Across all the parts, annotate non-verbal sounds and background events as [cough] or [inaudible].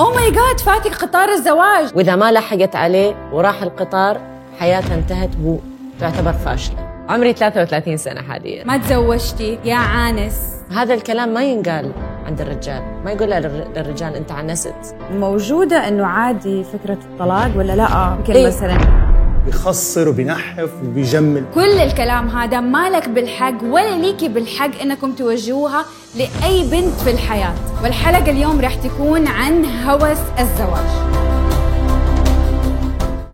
اوه ماي جاد فاتك قطار الزواج. وإذا ما لحقت عليه وراح القطار حياتها انتهت وتعتبر فاشلة. عمري 33 سنة حاليا. ما تزوجتي يا عانس. هذا الكلام ما ينقال عند الرجال. ما يقول للرجال أنت عنست. موجودة إنه عادي فكرة الطلاق ولا لا؟ يمكن إيه؟ مثلا. بيخسر وبينحف وبيجمل. كل الكلام هذا مالك بالحق ولا ليكي بالحق إنكم توجهوها لأي بنت في الحياة. والحلقة اليوم راح تكون عن هوس الزواج.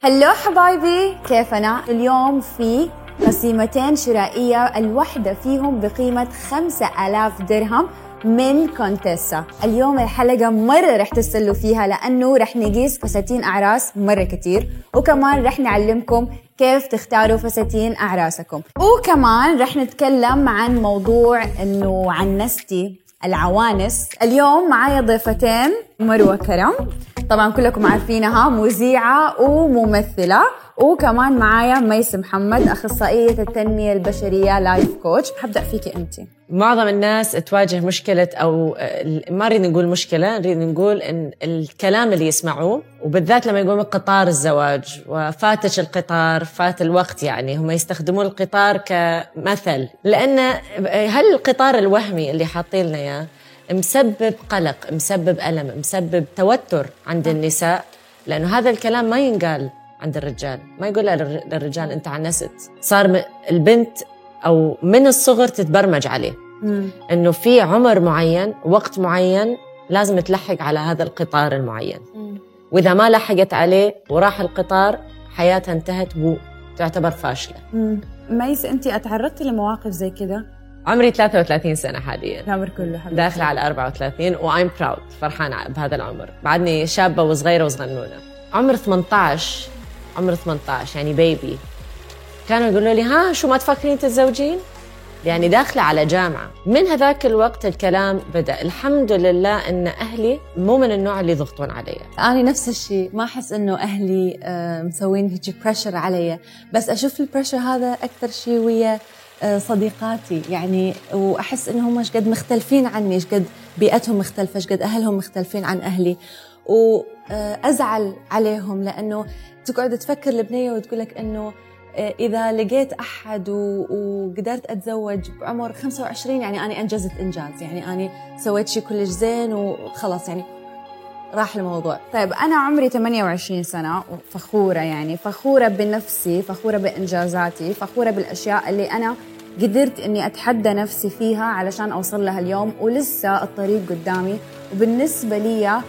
هلو حبايبي كيفنا؟ اليوم في قسيمتين شرائية الواحدة فيهم بقيمة 5000 درهم من كونتيسا اليوم الحلقة مرة رح تستلوا فيها لأنه رح نقيس فساتين أعراس مرة كتير وكمان رح نعلمكم كيف تختاروا فساتين أعراسكم. وكمان رح نتكلم عن موضوع أنه عنستي العوانس. اليوم معايا ضيفتين مروة كرم. طبعا كلكم عارفينها مذيعة وممثلة. وكمان معايا ميس محمد أخصائية التنمية البشرية life coach حبدأ فيكي أنت. معظم الناس تواجه مشكلة أو ما نريد نقول مشكلة نريد نقول إن الكلام اللي يسمعوه وبالذات لما يقوم قطار الزواج وفاتك القطار فات الوقت يعني هم يستخدمون القطار كمثل. لأن هل القطار الوهمي اللي حاطين لنا إياه مسبب قلق مسبب ألم مسبب توتر عند النساء لأنه هذا الكلام ما ينقال عند الرجال. ما يقول للرجال أنت عنست صار البنت أو من الصغر تتبرمج عليه. مم. أنه في عمر معين وقت معين لازم تلحق على هذا القطار المعين. وإذا ما لحقت عليه وراح القطار حياتها انتهت وتعتبر فاشلة. ميس أنت أتعرضتي لمواقف زي كذا؟ عمري 33 سنة حاليا. العمر كله حبيبتي داخلة على 34 و I'm proud فرحانة بهذا العمر. بعدني شابة وصغيرة وصغنونة. عمر 18 عمر 18 يعني baby كانوا يقولوا لي ها شو ما تفكرين تتزوجين؟ يعني داخلة على جامعة. من هذاك الوقت الكلام بدأ. الحمد لله أن أهلي مو من النوع اللي يضغطون علي. أنا نفس الشيء. ما أحس إنه أهلي آه، مسوين هيك pressure علي. بس أشوف ال pressure هذا أكثر شيء ويا صديقاتي. يعني وأحس إنهم إيش قد مختلفين عني إيش قد بيئتهم مختلفة إيش قد أهلهم مختلفين عن أهلي. وأزعل عليهم لأنه تقعد تفكر البنية وتقول لك إنه آه، إذا لقيت أحد و- وقدرت أتزوج بعمر 25 يعني أنا أنجزت إنجاز. يعني أنا سويت شيء كلش زين وخلاص. يعني راح الموضوع. طيب أنا عمري 28 سنة وفخورة يعني فخورة بنفسي فخورة بإنجازاتي فخورة بالأشياء اللي أنا قدرت إني أتحدى نفسي فيها علشان أوصل لها اليوم. ولسه الطريق قدامي وبالنسبة لي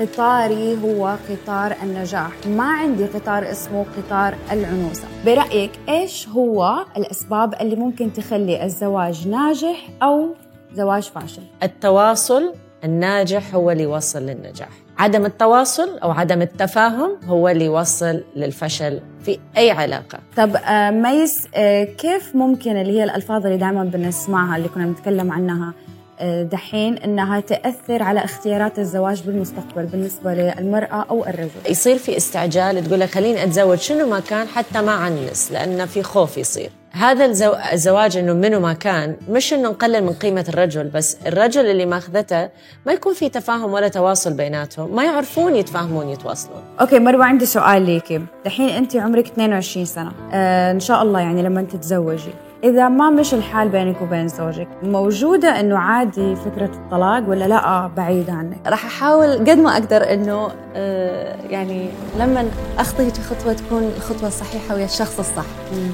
قطاري هو قطار النجاح. ما عندي قطار اسمه قطار العنوسة. برأيك إيش هو الأسباب اللي ممكن تخلي الزواج ناجح أو زواج فاشل؟ التواصل الناجح هو اللي يوصل للنجاح. عدم التواصل أو عدم التفاهم هو اللي يوصل للفشل في أي علاقة. طب آه، ميس آه، كيف ممكن اللي هي الألفاظ اللي دائما بنسمعها اللي كنا بنتكلم عنها آه، دحين إنها تأثر على اختيارات الزواج بالمستقبل بالنسبة للمرأة أو الرجل؟ يصير في استعجال تقول لك خليني أتزوج شنو ما كان حتى ما عنس لأن في خوف يصير. هذا الزو... الزواج إنه منو ما كان مش إنه نقلل من قيمة الرجل بس الرجل اللي ماخذته ما يكون في تفاهم ولا تواصل بيناتهم ما يعرفون يتفاهمون يتواصلون. Okay مروة عندي سؤال ليكي. دحين أنت عمرك 22 سنة. آه إن شاء الله يعني لما تتزوجي إذا ما مشي الحال بينك وبين زوجك موجودة إنه عادي فكرة الطلاق ولا لا؟ بعيدة عنك. راح أحاول قد ما أقدر إنه آه، يعني لما اخطي هيك خطوة تكون الخطوة الصحيحة ويا الشخص الصح.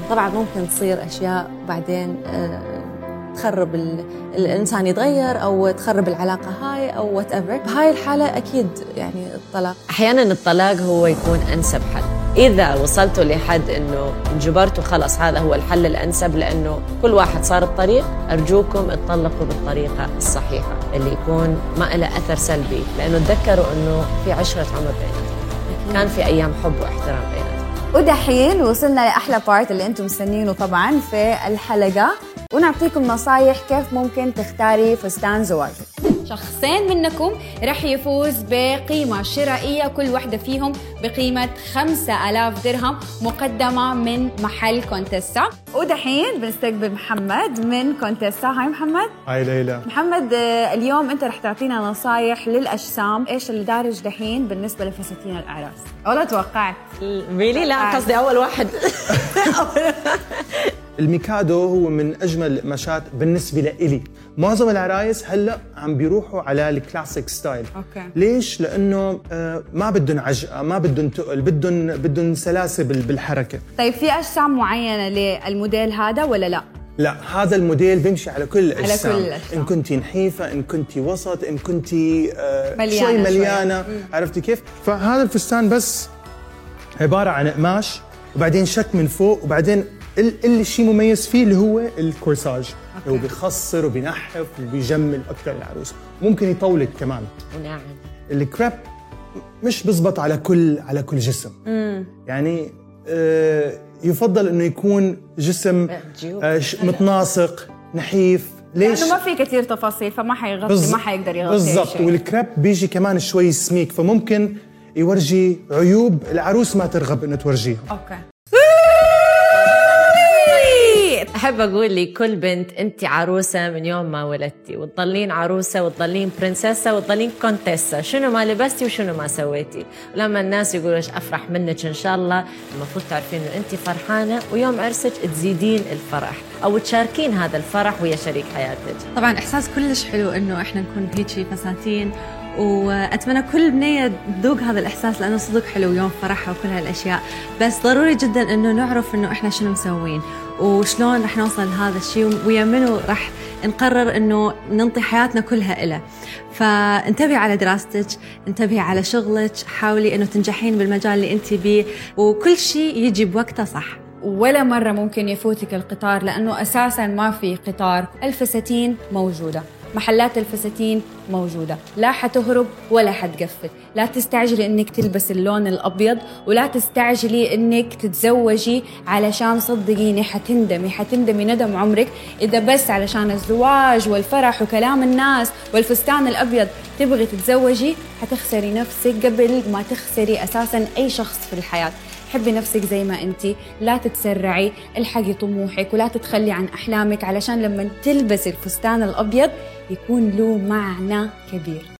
طبعا ممكن تصير أشياء بعدين آه، تخرب ال- الإنسان يتغير أو تخرب العلاقة هاي أو whatever بهاي الحالة أكيد يعني الطلاق. أحيانا الطلاق هو يكون أنسب حل. إذا وصلتوا لحد إنه انجبرتوا خلص هذا هو الحل الأنسب لأنه كل واحد صار بطريق أرجوكم اتطلقوا بالطريقة الصحيحة اللي يكون ما له أثر سلبي لأنه تذكروا إنه في عشرة عمر بيناتكم. كان في أيام حب واحترام بيناتكم. ودحين وصلنا لأحلى بارت اللي أنتم مستنينه طبعا في الحلقة. ونعطيكم نصايح كيف ممكن تختاري فستان زواجك. شخصين منكم رح يفوز بقيمة شرائية كل واحدة فيهم بقيمة 5000 درهم مقدمة من محل كونتيسا ودحين بنستقبل محمد من كونتيسا hi محمد. Hi ليلى. محمد آه، اليوم انت رح تعطينا نصايح للأجسام. إيش اللي دارج دحين بالنسبة لفساتين الأعراس؟ ولا توقعت. Really لا قصدي أول واحد. [laughs] الميكادو هو من أجمل القماشات بالنسبة لإلي. معظم العرايس هلأ عم بيروحوا على ال classic style. Okay. ليش؟ لأنه آه، ما بدهم عجقه ما بدهم تقل بدهم بدهم سلاسة بال- بالحركة. طيب في أجسام معينة للموديل هذا ولا لا؟ لا هذا الموديل بيمشي على كل الاجسام كل الأجسام. إن كنت نحيفة إن كنت وسط إن كنت آه مليانة شوي شوي. مليانة. عرفتي كيف؟ فهذا الفستان بس عبارة عن قماش وبعدين شك من فوق وبعدين اللي شيء مميز فيه اللي هو ال corsage. اللي هو بيخصر وبينحف وبيجمل أكثر العروس. ممكن يطولك كمان. ونعم الكريب مش بزبط على كل على كل جسم. يعني آه يفضل إنه يكون جسم. آه متناسق نحيف. ليش؟ لأنه ما في كثير تفاصيل فما حيغطي بالز- ما حيقدر يغطي بالضبط. والكريب بيجي كمان شوي سميك فممكن يورجي عيوب العروس ما ترغب إنه تورجيها. Okay. أحب أقول لكل بنت انت عروسة من يوم ما ولدتي وتضلين عروسة وتضلين برنسيسه وتضلين كونتيسه شنو ما لبستي وشنو ما سويتي. لما الناس يقولوا أفرح منك إن شاء الله المفروض تعرفين إنه انت فرحانة ويوم عرسك تزيدين الفرح أو تشاركين هذا الفرح ويا شريك حياتك. طبعا إحساس كلش حلو إنه إحنا نكون هيجي فساتين وأتمنى كل بنية تذوق هذا الإحساس لأنه صدق حلو يوم فرحها وكل هالأشياء. بس ضروري جدا إنه نعرف إنه إحنا شنو مسوين وشلون رح نوصل لهذا الشيء ويا منو رح نقرر إنه ننطي حياتنا كلها إله فانتبهي على دراستك انتبهي على شغلك حاولي إنه تنجحين بالمجال اللي أنت بيه وكل شيء يجي بوقته صح. ولا مرة ممكن يفوتك القطار لأنه أساسا ما في قطار. الفساتين موجودة. محلات الفساتين موجودة. لا حتهرب ولا حتقفل. لا تستعجلي إنك تلبس اللون الأبيض ولا تستعجلي إنك تتزوجي علشان صدقيني حتندمي حتندمي ندم عمرك. إذا بس علشان الزواج والفرح وكلام الناس والفستان الأبيض تبغي تتزوجي حتخسري نفسك قبل ما تخسري أساسا أي شخص في الحياة. حبي نفسك زي ما انت لا تتسرعي الحقي طموحك ولا تتخلي عن أحلامك علشان لما تلبسي الفستان الأبيض يكون له معنى كبير.